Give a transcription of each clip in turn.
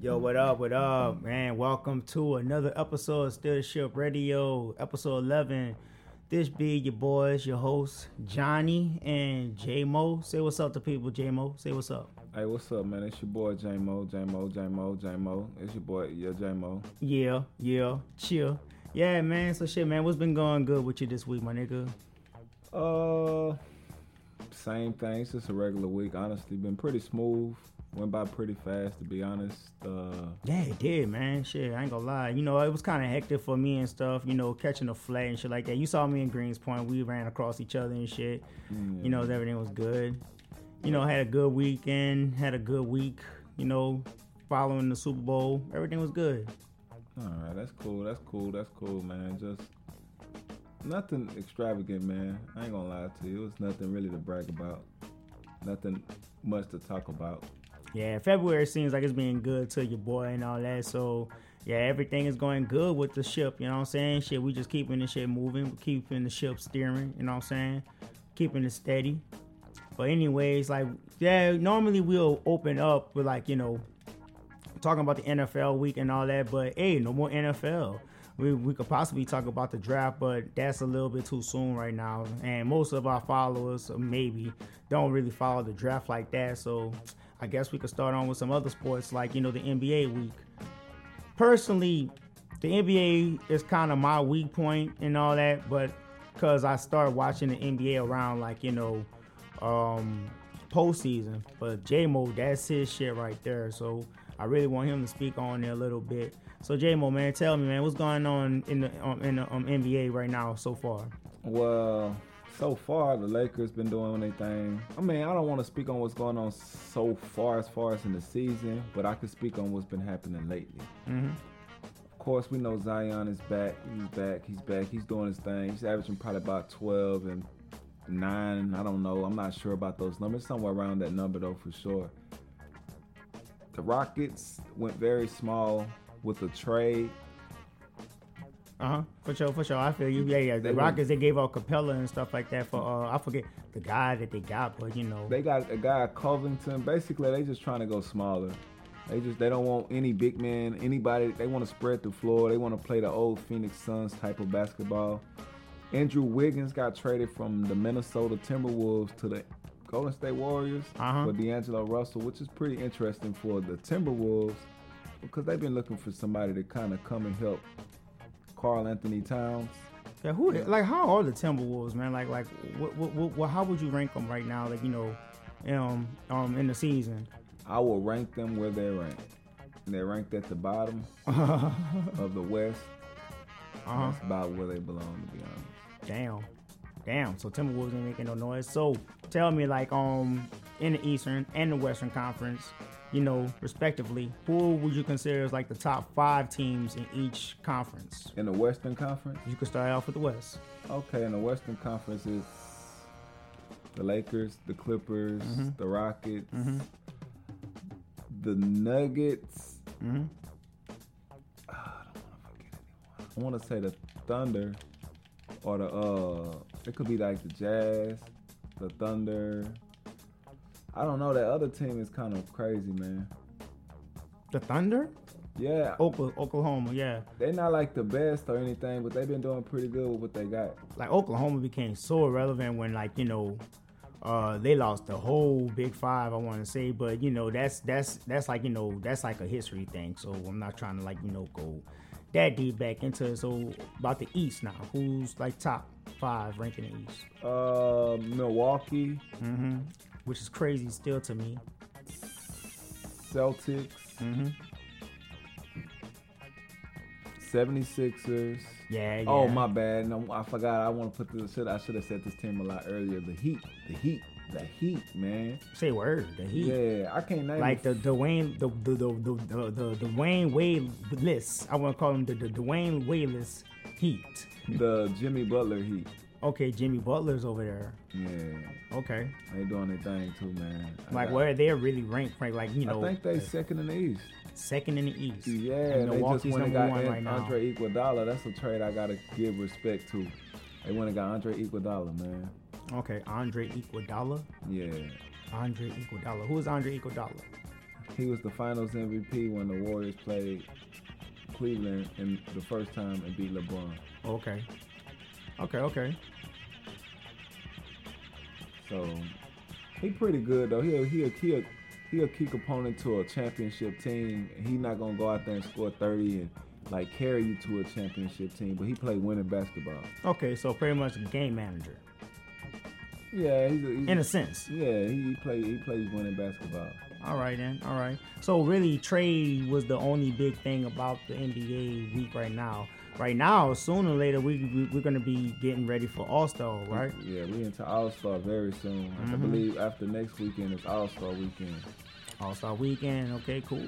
Yo, what up? What up, man? Welcome to another episode of Still Ship Radio, episode 11. This be your boys, your hosts, Johnny and J Mo. Say what's up to people, J Mo. Say what's up. Hey, what's up, man? It's your boy J Mo, J Mo, J Mo, J Mo. It's your boy, yeah, J Mo. Yeah, yeah, chill. Yeah, man. So shit, man. What's been going good with you this week, my nigga? Uh, same thing. It's just a regular week. Honestly, been pretty smooth. Went by pretty fast, to be honest. Uh, Yeah, it did, man. Shit, I ain't gonna lie. You know, it was kind of hectic for me and stuff. You know, catching a flight and shit like that. You saw me in Greenspoint. We ran across each other and shit. You know, everything was good. You know, had a good weekend. Had a good week. You know, following the Super Bowl, everything was good. all right, that's cool. That's cool. That's cool, man. Just nothing extravagant, man. I ain't gonna lie to you. It's nothing really to brag about. Nothing much to talk about. Yeah, February seems like it's being good to your boy and all that. So yeah, everything is going good with the ship. You know what I'm saying? Shit, we just keeping the shit moving, keeping the ship steering. You know what I'm saying? Keeping it steady. But anyways, like yeah, normally we'll open up with like you know talking about the NFL week and all that. But hey, no more NFL. We, we could possibly talk about the draft, but that's a little bit too soon right now. And most of our followers, maybe, don't really follow the draft like that. So I guess we could start on with some other sports like, you know, the NBA week. Personally, the NBA is kind of my weak point and all that, but because I started watching the NBA around like, you know, um, postseason. But J Mo, that's his shit right there. So I really want him to speak on it a little bit. So J Mo, man, tell me, man, what's going on in the um, in the um, NBA right now so far? Well, so far the Lakers been doing their thing. I mean, I don't want to speak on what's going on so far as far as in the season, but I can speak on what's been happening lately. Mhm. Of course, we know Zion is back. He's back. He's back. He's doing his thing. He's averaging probably about 12 and nine. I don't know. I'm not sure about those numbers. Somewhere around that number though, for sure. The Rockets went very small with a trade. Uh huh. For sure, for sure. I feel you. Yeah, yeah. The They Rockets they gave out Capela and stuff like that for uh I forget the guy that they got, but you know. They got a guy Covington. Basically, they just trying to go smaller. They just they don't want any big man, anybody. They want to spread the floor. They want to play the old Phoenix Suns type of basketball. Andrew Wiggins got traded from the Minnesota Timberwolves to the Golden State Warriors Uh-huh. for D'Angelo Russell, which is pretty interesting for the Timberwolves because they've been looking for somebody to kind of come and help Karl-Anthony Towns. Yeah, who like how are the Timberwolves, man? Like like what what, what, how would you rank them right now? Like you know, um um in the season. I will rank them where they're ranked. They're ranked at the bottom of the West. huh. That's about where they belong, to be honest. Damn. Damn. So Timberwolves ain't making no noise. So tell me, like, um, in the Eastern and the Western Conference, you know, respectively, who would you consider as like the top five teams in each conference? In the Western Conference, You could start off with the West. okay, in the Western Conference is the Lakers, the Clippers, Mhm. the Rockets, Mhm. the Nuggets. Mm-hmm. Ah, I don't want to forget anyone. I want to say the Thunder or the uh, it could be like the Jazz, the Thunder. I don't know. That other team is kind of crazy, man. The Thunder, Yeah, Okla- Oklahoma, yeah. they're not like the best or anything, but they've been doing pretty good with what they got. Like Oklahoma became so irrelevant when, like, you know, uh, they lost the whole Big Five. I want to say, but you know, that's that's that's like you know, that's like a history thing. So I'm not trying to like you know go that deep back into it. So about the East now, who's like top five ranking the East? Uh, Milwaukee, Mm-hmm. Which is crazy still to me. Celtics, Mm-hmm. 76ers. Yeah, yeah. Oh my bad. No, I forgot. I want to put this. I should have said this team a lot earlier. The Heat. The Heat. The Heat, man. Say word. The Heat. Yeah, I can't name Like it. the Dwayne, the the the the the, the, the Dwyane Wade list. I want to call him the, the Dwayne Wayless Heat. the Jimmy Butler Heat. Okay, Jimmy Butler's over there. Yeah, Okay, they doing their thing too, man. I like got- where they're really ranked, ranked like you know, I think they second in the East. second in the East. Yeah, and they just Milwaukee's went and number got one right now. Andre Iguodala. That's a trade I gotta give respect to. They went and got Andre Iguodala, man. Okay, Andre Iguodala. Yeah, Andre Iguodala. Who is Andre Iguodala? He was the Finals MVP when the Warriors played Cleveland in the first time and beat LeBron. Okay. Okay. Okay. So he pretty good though. He a, he a, he a, key component to a championship team. He not gonna go out there and score thirty and like carry you to a championship team, but he played winning basketball. Okay, so pretty much a game manager. Yeah, he's, a, he's in a sense. Yeah, he, he play he plays winning basketball. All right then. All right. So really, trade was the only big thing about the NBA week right now. Right now, sooner or later, we, we we're gonna be getting ready for All Star, right? Yeah, we into All Star very soon. Mm-hmm. I believe after next weekend is All Star weekend. All Star weekend. Okay, cool.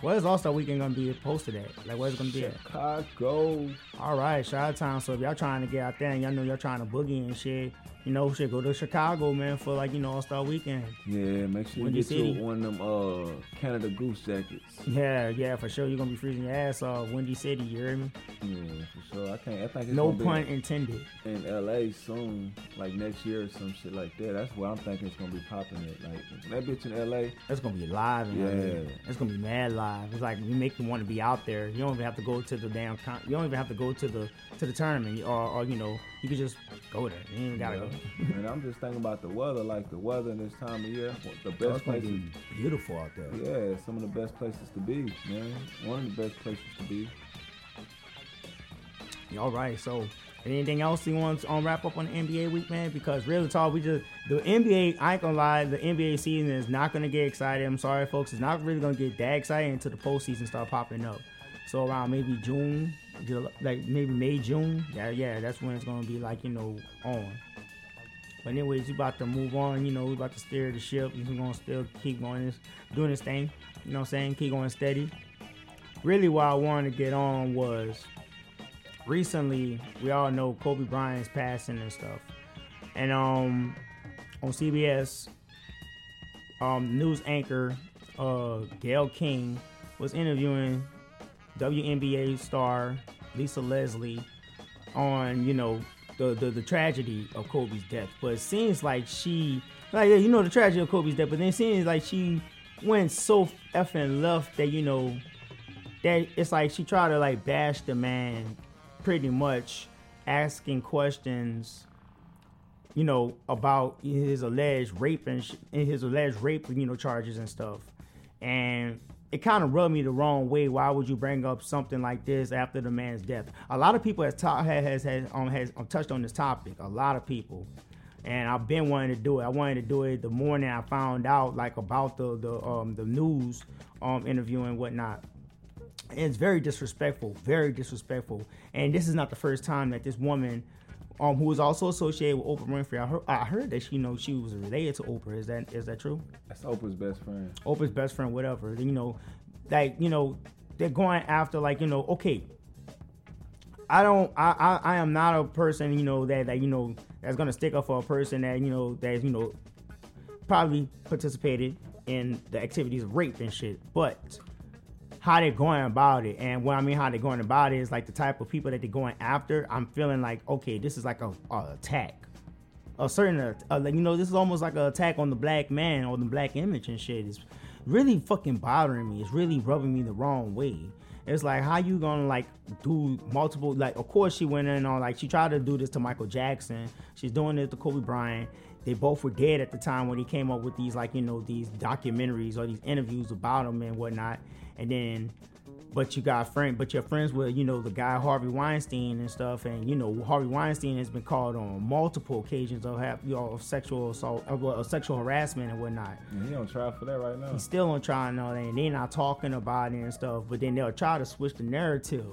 Where is All Star Weekend gonna be posted at? Like, where's it gonna be at? Chicago. All right, Chi Town. So if y'all trying to get out there and y'all know y'all trying to boogie and shit, you know, should go to Chicago, man, for like you know All Star Weekend. Yeah, make sure Windy you get City. you one of them uh Canada Goose jackets. Yeah, yeah, for sure. You're gonna be freezing your ass off, Windy City. You hear me? Yeah, for sure. I can't. I think it's no pun intended. In LA soon, like next year or some shit like that. That's where I'm thinking it's gonna be popping it. Like that bitch in LA. It's gonna be live. In yeah, LA. it's gonna be mad live. It's like you make you want to be out there. You don't even have to go to the damn. Con- you don't even have to go to the to the tournament, or, or you know, you could just go there. You ain't gotta yeah. go. and I'm just thinking about the weather, like the weather in this time of year. The best oh, places. Beautiful out there. Yeah, some of the best places to be, man. One of the best places to be. All right, so anything else you want to um, wrap up on the NBA week, man? Because really talk, we just the NBA. I ain't gonna lie, the NBA season is not gonna get excited. I'm sorry, folks, it's not really gonna get that exciting until the postseason start popping up. So around maybe June, like maybe May, June. Yeah, yeah, that's when it's gonna be like you know on. But anyways, we about to move on. You know, we about to steer the ship. We're gonna still keep going this, doing this thing. You know what I'm saying? Keep going steady. Really, what I wanted to get on was recently. We all know Kobe Bryant's passing and stuff, and um, on CBS, um, news anchor uh Gayle King was interviewing WNBA star Lisa Leslie on, you know, the, the, the tragedy of Kobe's death. But it seems like she, like, you know, the tragedy of Kobe's death, but then it seems like she went so effing left that, you know, that it's like she tried to, like, bash the man pretty much, asking questions you know, about his alleged rape and sh- his alleged rape, you know, charges and stuff. And it kind of rubbed me the wrong way. Why would you bring up something like this after the man's death? A lot of people has ta- has has um, has um, touched on this topic. A lot of people, and I've been wanting to do it. I wanted to do it the morning I found out like about the the um the news um interview and whatnot. And it's very disrespectful, very disrespectful. And this is not the first time that this woman um, who was also associated with Oprah Winfrey. I heard, I heard that she, you know, she was related to Oprah. Is that is that true? That's Oprah's best friend. Oprah's best friend, whatever. You know, like you know, they're going after like you know, okay. I don't. I, I, I am not a person, you know, that that you know that's gonna stick up for a person that you know that you know probably participated in the activities of rape and shit. But how they're going about it. And what I mean how they're going about it is like the type of people that they're going after. I'm feeling like, okay, this is like a, a attack. A certain, uh, you know, this is almost like an attack on the black man or the black image and shit. It's really fucking bothering me. It's really rubbing me the wrong way. It's like how you gonna like do multiple like of course she went in on like she tried to do this to Michael Jackson. She's doing this to Kobe Bryant. They both were dead at the time when he came up with these like you know these documentaries or these interviews about him and whatnot and then but you got friend but you're friends with you know the guy Harvey Weinstein and stuff and you know Harvey Weinstein has been called on multiple occasions of have you know of sexual assault of, of sexual harassment and whatnot. Yeah, he on trial for that right now. He's still on trial and all that and they're not talking about it and stuff but then they'll try to switch the narrative.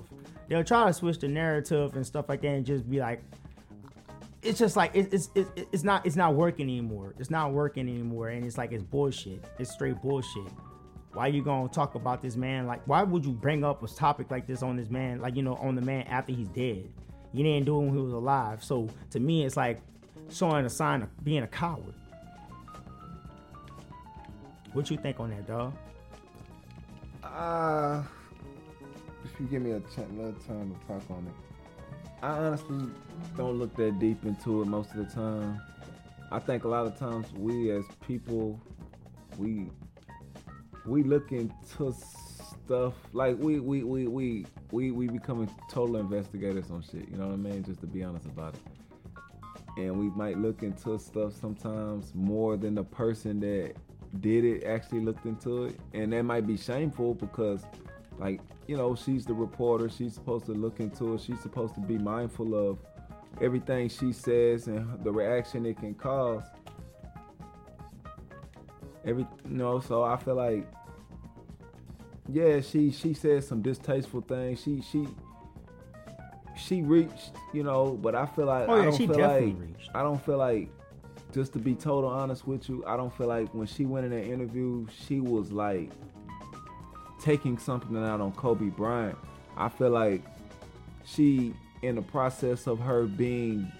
They'll try to switch the narrative and stuff like that and just be like it's just like it's it's it's not it's not working anymore. It's not working anymore and it's like it's bullshit. It's straight bullshit why you gonna talk about this man? Like, why would you bring up a topic like this on this man? Like, you know, on the man after he's dead. You didn't do it when he was alive. So to me, it's like showing a sign of being a coward. What you think on that, dog? Uh, if you give me a little time to talk on it, I honestly don't look that deep into it most of the time. I think a lot of times we as people, we we look into stuff like we we we we we, we becoming total investigators on shit. You know what I mean? Just to be honest about it. And we might look into stuff sometimes more than the person that did it actually looked into it, and that might be shameful because, like you know, she's the reporter. She's supposed to look into it. She's supposed to be mindful of everything she says and the reaction it can cause. Every you know, so I feel like yeah, she she said some distasteful things. She she she reached, you know, but I feel like Oh, yeah, I don't she feel like reached. I don't feel like just to be total honest with you, I don't feel like when she went in that interview, she was like taking something out on Kobe Bryant. I feel like she in the process of her being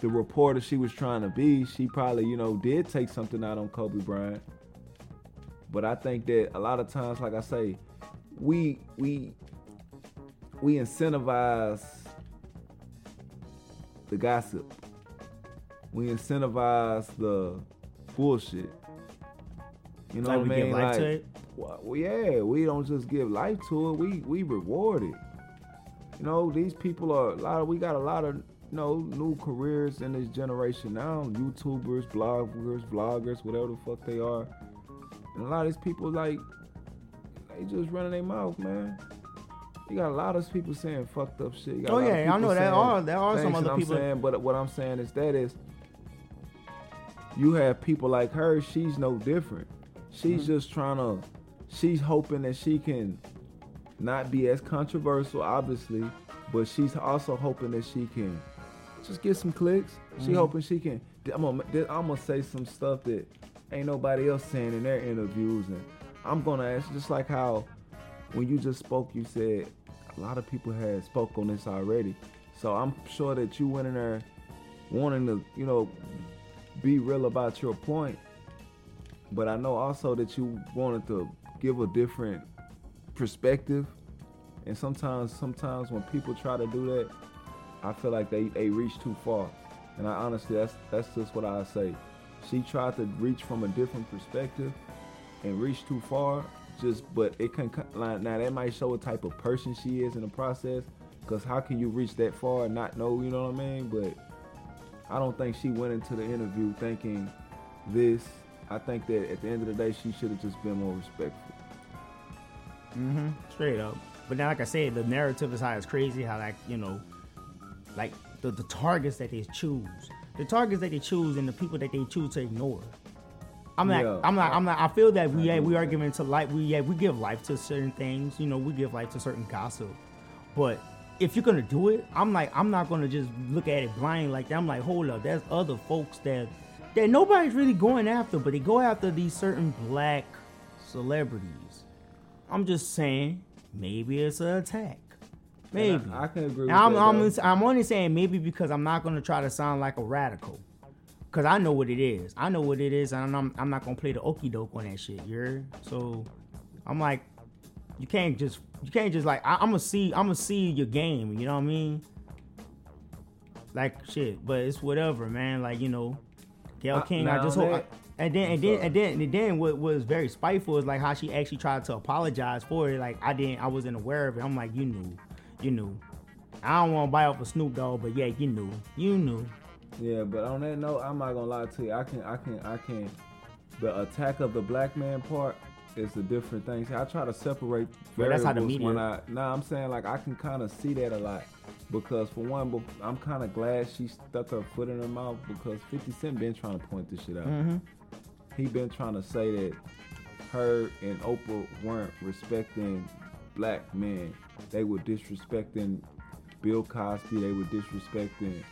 the reporter she was trying to be, she probably, you know, did take something out on Kobe Bryant. But I think that a lot of times, like I say, we we we incentivize the gossip. We incentivize the bullshit. You know like what I mean? like, well, yeah, we don't just give life to it. We we reward it. You know, these people are a lot of. We got a lot of you know new careers in this generation now. YouTubers, bloggers, vloggers, whatever the fuck they are. And a lot of these people like they just running their mouth, man. You got a lot of people saying fucked up shit. You got Oh yeah, I know saying are there are some other that I'm people. saying, but what I'm saying is that is you have people like her, she's no different. She's Mm-hmm. just trying to she's hoping that she can not be as controversial, obviously, but she's also hoping that she can just get some clicks. She Mhm. hoping she can I'm gonna, I'm gonna say some stuff that ain't nobody else saying in their interviews and I'm gonna ask just like how when you just spoke you said a lot of people had spoke on this already. So I'm sure that you went in there wanting to, you know, be real about your point. But I know also that you wanted to give a different perspective. And sometimes sometimes when people try to do that, I feel like they, they reach too far. And I honestly that's that's just what I say. She tried to reach from a different perspective and reach too far. Just but it can like, now that might show what type of person she is in the process. Cause how can you reach that far and not know? You know what I mean? But I don't think she went into the interview thinking this. I think that at the end of the day, she should have just been more respectful. Mm-hmm. Straight up. But now, like I said, the narrative is how it's crazy. How like you know, like the, the targets that they choose, the targets that they choose, and the people that they choose to ignore. I'm not. Yeah. I'm not. I'm not. I feel that we yeah, we are giving to life. We yeah we give life to certain things. You know, we give life to certain gossip. But if you're gonna do it, I'm like I'm not gonna just look at it blind like that. I'm like, hold up, there's other folks that that nobody's really going after, but they go after these certain black celebrities. I'm just saying, maybe it's an attack. Maybe. I, I can agree with I'm. I'm, though. I'm only saying maybe because I'm not gonna try to sound like a radical. Cause I know what it is. I know what it is, and I'm, I'm not gonna play the okey doke on that shit. You heard? So I'm like, you can't just you can't just like I, I'm gonna see I'm gonna see your game. You know what I mean? Like shit, but it's whatever, man. Like you know, Gayle Uh, King. I now just hope. and then I'm and then and then and then what was very spiteful is like how she actually tried to apologize for it. Like I didn't, I wasn't aware of it. I'm like, you knew, you knew. I don't want to buy off of Snoop Dogg, but yeah, you knew, you knew. Yeah, but on that note, I'm not gonna lie to you. I can, I can, I can. The attack of the black man part is a different thing. See, I try to separate But that's how the variables when media- I. Nah, I'm saying like I can kind of see that a lot because for one, I'm kind of glad she stuck her foot in her mouth because 50 Cent been trying to point this shit out. Mm-hmm. He been trying to say that her and Oprah weren't respecting black men. They were disrespecting Bill Cosby. They were disrespecting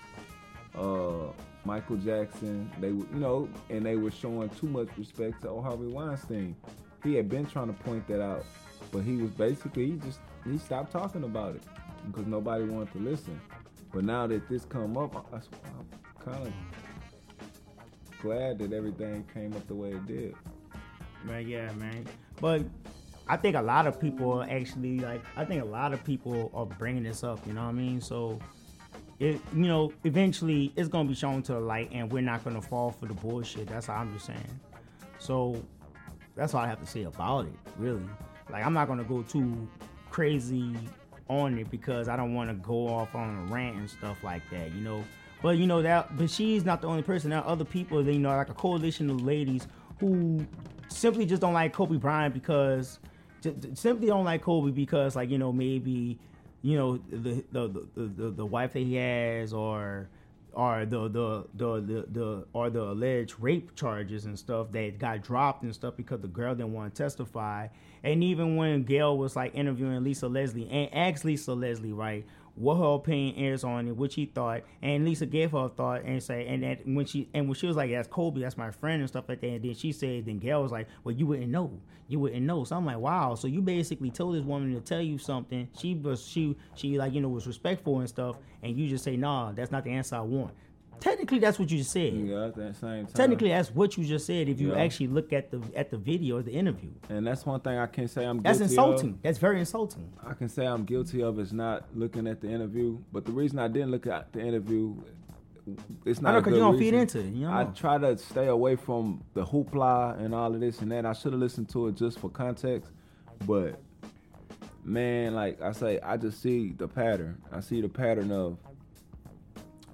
uh, Michael Jackson. They were, you know, and they were showing too much respect to. Harvey Weinstein. He had been trying to point that out, but he was basically he just he stopped talking about it because nobody wanted to listen. But now that this come up, I, I'm kind of glad that everything came up the way it did. But yeah, man. But I think a lot of people are actually like. I think a lot of people are bringing this up. You know what I mean? So, it you know eventually it's gonna be shown to the light, and we're not gonna fall for the bullshit. That's all I'm just saying. So, that's all I have to say about it. Really, like I'm not gonna go too crazy on it because I don't want to go off on a rant and stuff like that. You know. But you know that, but she's not the only person. There are other people, you know, like a coalition of ladies who simply just don't like Kobe Bryant because simply don't like Kobe because, like, you know, maybe, you know, the the the, the, the wife that he has or or the, the the the the or the alleged rape charges and stuff that got dropped and stuff because the girl didn't want to testify. And even when Gayle was like interviewing Lisa Leslie and asked Lisa Leslie, right, what her opinion is on it, what she thought, and Lisa gave her a thought and say, and that when she and when she was like, "That's Kobe, that's my friend," and stuff like that, and then she said, then Gayle was like, "Well, you wouldn't know, you wouldn't know." So I'm like, "Wow!" So you basically told this woman to tell you something. She was she she like you know was respectful and stuff, and you just say, "Nah, that's not the answer I want." Technically, that's what you just said. Yeah, at that same time. Technically, that's what you just said. If you yeah. actually look at the at the video or the interview, and that's one thing I can say I'm. That's insulting. Of. That's very insulting. I can say I'm guilty of is not looking at the interview. But the reason I didn't look at the interview, it's not. I know because you don't reason. feed into it. You know? I try to stay away from the hoopla and all of this and that. I should have listened to it just for context, but man, like I say, I just see the pattern. I see the pattern of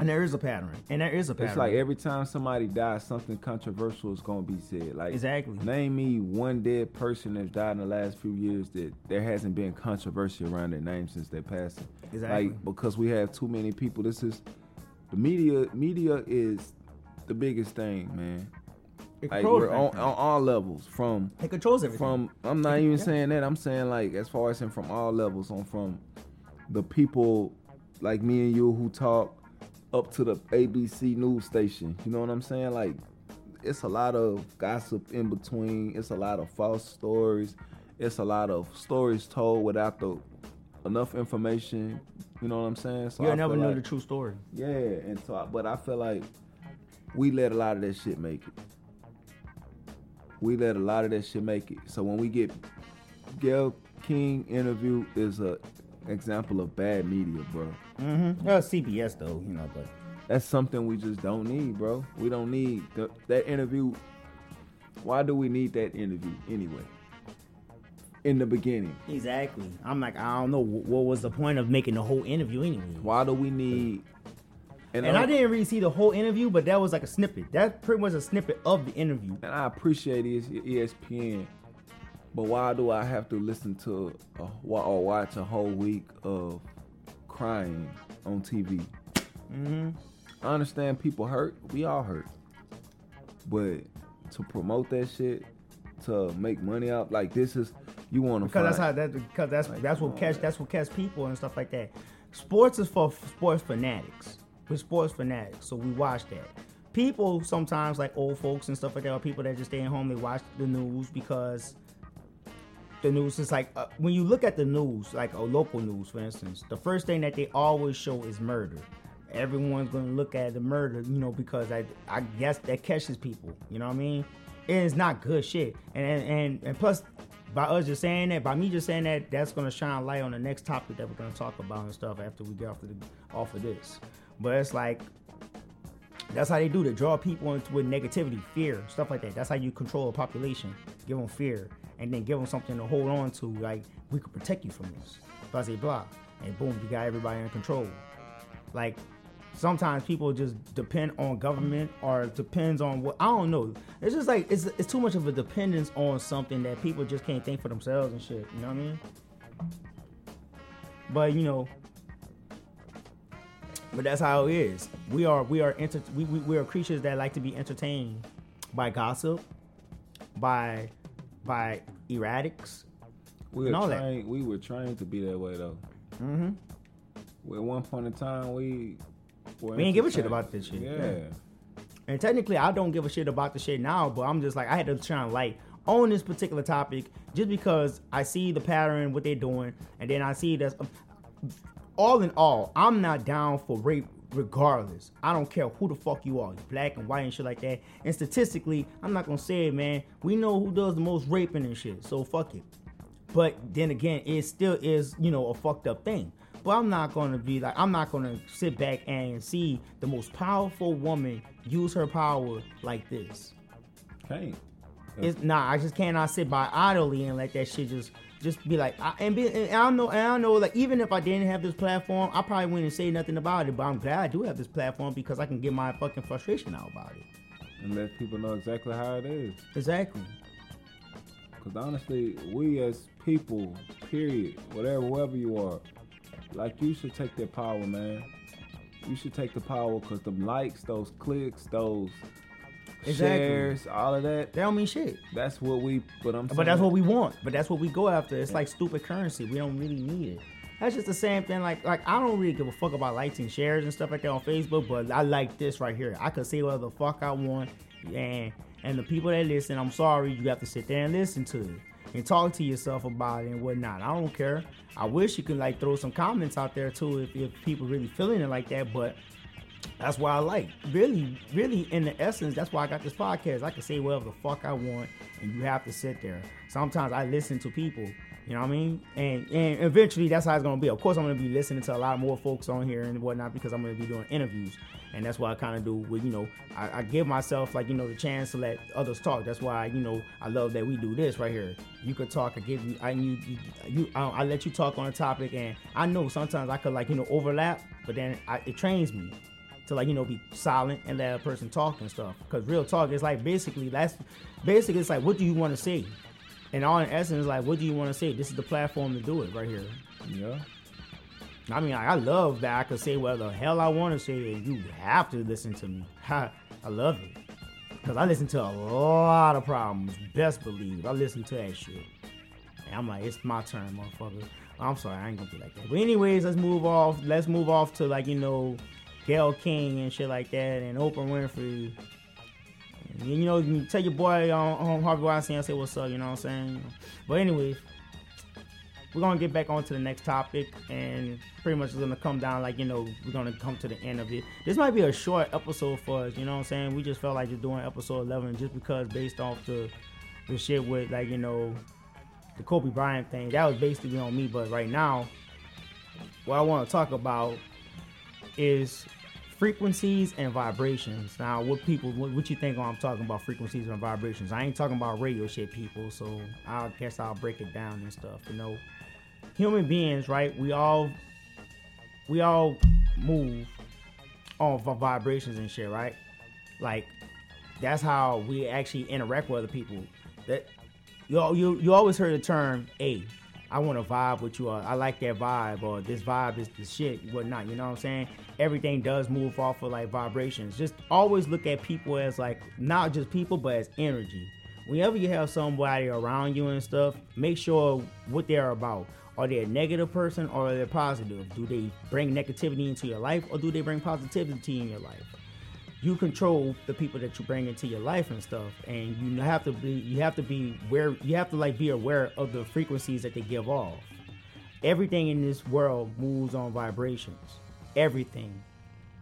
and there is a pattern. And there is a pattern. It's like every time somebody dies, something controversial is gonna be said. Like exactly. Name me one dead person that's died in the last few years that there hasn't been controversy around their name since their passing. Exactly. Like because we have too many people. This is the media. Media is the biggest thing, man. It like we're on, on, all levels from it controls everything. From I'm not even yeah. saying that. I'm saying like as far as from all levels on from the people like me and you who talk up to the ABC news station. You know what I'm saying? Like, it's a lot of gossip in between. It's a lot of false stories. It's a lot of stories told without the enough information. You know what I'm saying? So You'll never know like, the true story. Yeah, and so, but I feel like we let a lot of that shit make it. We let a lot of that shit make it. So when we get Gayle King interview is a example of bad media, bro. Mm-hmm. Well, CBS though, you know, but that's something we just don't need, bro. We don't need the, that interview. Why do we need that interview anyway? In the beginning, exactly. I'm like, I don't know what was the point of making the whole interview anyway. Why do we need? And, and I didn't really see the whole interview, but that was like a snippet. That pretty much a snippet of the interview. And I appreciate is ESPN but why do I have to listen to a, or watch a whole week of crying on TV? Mm-hmm. I understand people hurt. We all hurt. But to promote that shit, to make money out like this is you want to because that's how that because that's like, that's what catch that's what catch people and stuff like that. Sports is for sports fanatics. We're sports fanatics, so we watch that. People sometimes like old folks and stuff like that, or people that just stay at home, they watch the news because the news is like uh, when you look at the news, like a local news, for instance, the first thing that they always show is murder. Everyone's gonna look at the murder, you know, because I I guess that catches people. You know what I mean? it's not good shit. And and and plus, by us just saying that, by me just saying that, that's gonna shine light on the next topic that we're gonna talk about and stuff after we get off of the, off of this. But it's like that's how they do to draw people into with negativity, fear, stuff like that. That's how you control a population. Give them fear and then give them something to hold on to. Like we could protect you from this. Blah blah blah, and boom, you got everybody in control. Like sometimes people just depend on government or depends on what I don't know. It's just like it's it's too much of a dependence on something that people just can't think for themselves and shit. You know what I mean? But you know, but that's how it is. We are we are we, we, we are creatures that like to be entertained by gossip, by by erratics. We were trying. We were trying to be that way though. Mm-hmm. At one point in time, we we ain't give a shit about this shit. Yeah. yeah. And technically, I don't give a shit about the shit now, but I'm just like I had to shine light on this particular topic just because I see the pattern, what they're doing, and then I see that. All in all, I'm not down for rape regardless. I don't care who the fuck you are, black and white and shit like that. And statistically, I'm not gonna say it, man. We know who does the most raping and shit, so fuck it. But then again, it still is, you know, a fucked up thing. But I'm not gonna be like, I'm not gonna sit back and see the most powerful woman use her power like this. Okay. It's nah. I just cannot sit by idly and let that shit just just be like. I, and, be, and I don't know. And I don't know. Like even if I didn't have this platform, I probably wouldn't say nothing about it. But I'm glad I do have this platform because I can get my fucking frustration out about it. And let people know exactly how it is. Exactly. Because honestly, we as people, period, whatever, whoever you are, like you should take that power, man. You should take the power because the likes, those clicks, those exactly. shares, all of that. They don't mean shit. That's what we. But I'm. But that's what we want. But that's what we go after. It's yeah. like stupid currency. We don't really need it. That's just the same thing. Like, like I don't really give a fuck about likes and shares and stuff like that on Facebook. But I like this right here. I can say whatever the fuck I want, and and the people that listen, I'm sorry, you have to sit there and listen to it and talk to yourself about it and whatnot. I don't care. I wish you could like throw some comments out there too if, if people really feeling it like that, but that's why I like. Really, really, in the essence, that's why I got this podcast. I can say whatever the fuck I want, and you have to sit there. Sometimes I listen to people, you know what I mean? And and eventually that's how it's gonna be. Of course, I'm gonna be listening to a lot more folks on here and whatnot because I'm gonna be doing interviews and that's what I kind of do with you know I, I, give myself like you know the chance to let others talk. That's why you know I love that we do this right here. You could talk. I give you I you you, you I, I, let you talk on a topic, and I know sometimes I could like you know overlap, but then I, it trains me to like you know be silent and let a person talk and stuff. Because real talk is like basically that's basically it's like what do you want to say, and all in essence like what do you want to say. This is the platform to do it right here. Yeah. I mean, I love that I can say what the hell I want to say, and you have to listen to me. I love it. Because I listen to a lot of problems. Best believe. I listen to that shit. And I'm like, it's my turn, motherfucker. I'm sorry, I ain't gonna be like that. But anyways, let's move off. Let's move off to like, you know, Gayle King and shit like that and Oprah Winfrey. And, you know, you tell your boy on, Harvey Weinstein, say what's up, you know what I'm saying? But anyways, we're gonna get back on to the next topic and pretty much it's gonna come down like you know we're gonna come to the end of it this might be a short episode for us you know what i'm saying we just felt like just doing episode 11 just because based off the the shit with like you know the kobe bryant thing that was basically on me but right now what i want to talk about is frequencies and vibrations. Now, what people, what, what you think when I'm talking about frequencies and vibrations? I ain't talking about radio shit, people. So I guess I'll break it down and stuff. You know, human beings, right? We all we all move on vibrations and shit, right? Like that's how we actually interact with other people. That you you you always heard the term "a." I want to vibe with you. Or, I like that vibe, or this vibe is the shit, whatnot. You know what I'm saying? Everything does move off of like vibrations. Just always look at people as like not just people, but as energy. Whenever you have somebody around you and stuff, make sure what they're about. Are they a negative person or are they positive? Do they bring negativity into your life or do they bring positivity in your life? You control the people that you bring into your life and stuff, and you have to be you have to be where you have to like be aware of the frequencies that they give off. Everything in this world moves on vibrations. Everything,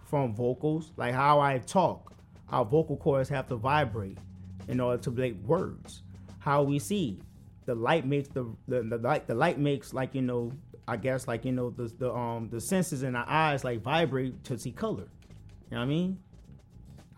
from vocals, like how I talk, our vocal cords have to vibrate in order to make words. How we see, the light makes the, the the light the light makes like you know I guess like you know the the um the senses in our eyes like vibrate to see color. You know what I mean?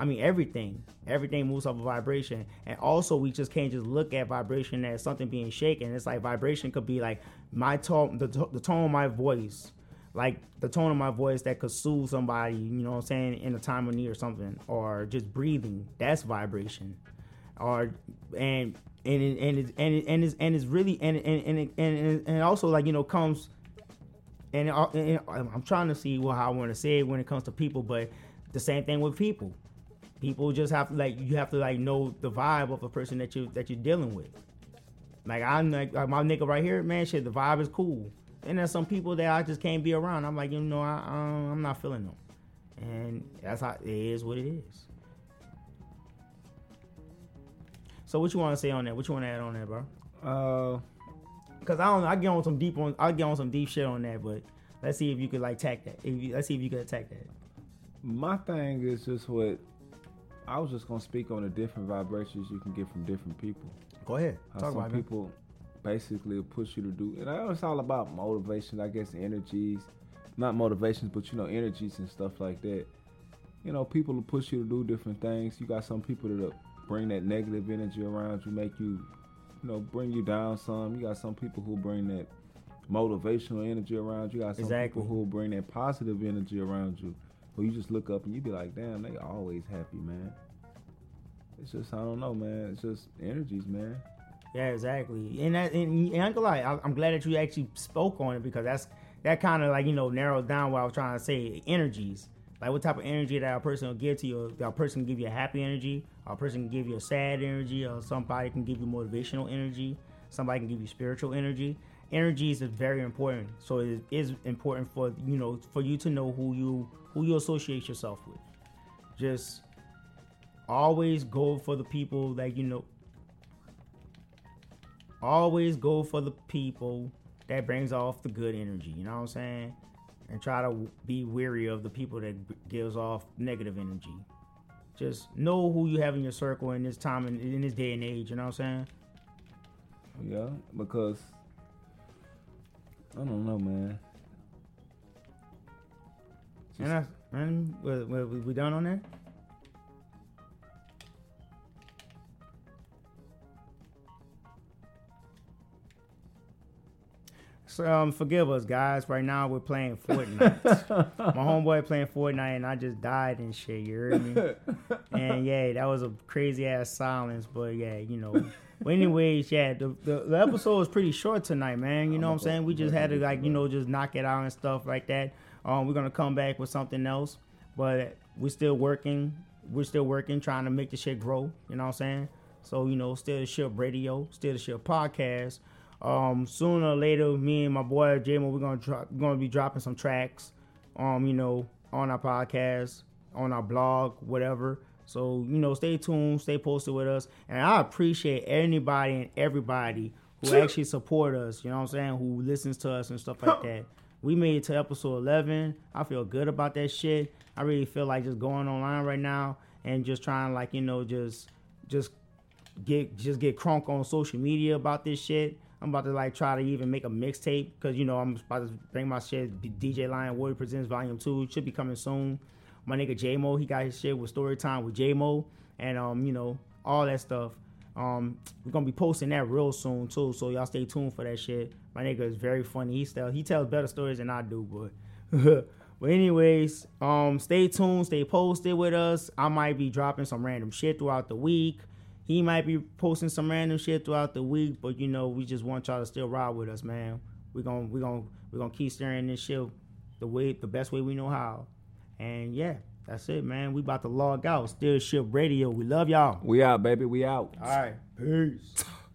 I mean everything. Everything moves off of vibration. And also we just can't just look at vibration as something being shaken. It's like vibration could be like my tone the, the tone of my voice. Like the tone of my voice that could soothe somebody, you know what I'm saying, in a time of need or something. Or just breathing. That's vibration. Or and and it, and it, and it, and it's and it's really and and and and, and also like you know comes and, uh, and I'm trying to see how I want to say it when it comes to people, but the same thing with people. People just have to like you have to like know the vibe of a person that you that you're dealing with. Like I'm like my nigga right here, man. Shit, the vibe is cool. And there's some people that I just can't be around. I'm like, you know, I, um, I'm not feeling them, and that's how it is. What it is. So what you want to say on that? What you want to add on that, bro? Uh, cause I don't. I get on some deep on. I get on some deep shit on that, but let's see if you could like attack that. If you, let's see if you could attack that. My thing is just what I was just gonna speak on the different vibrations you can get from different people. Go ahead. How Talk some people it. basically push you to do, and I know it's all about motivation. I guess energies, not motivations, but you know energies and stuff like that. You know, people will push you to do different things. You got some people that bring that negative energy around you, make you, you know, bring you down some. You got some people who bring that motivational energy around you. You got some Exactly. people who bring that positive energy around you. Who you just look up and you be like, damn, they always happy, man. It's just I don't know, man. It's just energies, man. Yeah, exactly. And that, and, and I'm I- I'm glad that you actually spoke on it because that's that kind of like you know narrowed down what I was trying to say. Energies, like what type of energy that a person will give to you. A person can give you a happy energy, a person can give you a sad energy, or somebody can give you motivational energy. Somebody can give you spiritual energy. Energies is very important, so it is important for you know for you to know who you who you associate yourself with. Just always go for the people that you know always go for the people that brings off the good energy you know what i'm saying? And try to be weary of the people that gives off negative energy. Just know who you have in your circle in this time and in this day and age you know what i'm saying? Yeah, because I don't know, man. and I, man, we, we, we done on that So um, forgive us, guys. Right now we're playing Fortnite. My homeboy playing Fortnite, and I just died and shit. You heard me? and yeah, that was a crazy ass silence. But yeah, you know. But anyways, yeah, the, the, the episode was pretty short tonight, man. You know what I'm saying? We just had to like you know just knock it out and stuff like that. Um, we're gonna come back with something else, but we're still working. We're still working, trying to make the shit grow. You know what I'm saying? So you know, still the ship radio, still the ship podcast. Um, sooner or later, me and my boy J-Mo, we're gonna we're gonna be dropping some tracks. Um, you know, on our podcast, on our blog, whatever. So you know, stay tuned, stay posted with us, and I appreciate anybody and everybody who actually support us. You know what I'm saying? Who listens to us and stuff like that. We made it to episode 11. I feel good about that shit. I really feel like just going online right now and just trying like you know just just get just get crunk on social media about this shit. I'm about to like try to even make a mixtape because you know I'm about to bring my shit. DJ Lion Warrior presents Volume Two should be coming soon. My nigga J Mo, he got his shit with Story Time with J Mo, and um you know all that stuff. Um, we're gonna be posting that real soon too, so y'all stay tuned for that shit. My nigga is very funny. He still he tells better stories than I do, but but anyways, um, stay tuned, stay posted with us. I might be dropping some random shit throughout the week. He might be posting some random shit throughout the week, but you know, we just want y'all to still ride with us, man. We're gonna we're gonna we're gonna keep steering this shit the way the best way we know how. And yeah, that's it, man. We about to log out. Still ship radio. We love y'all. We out, baby. We out. All right. Peace.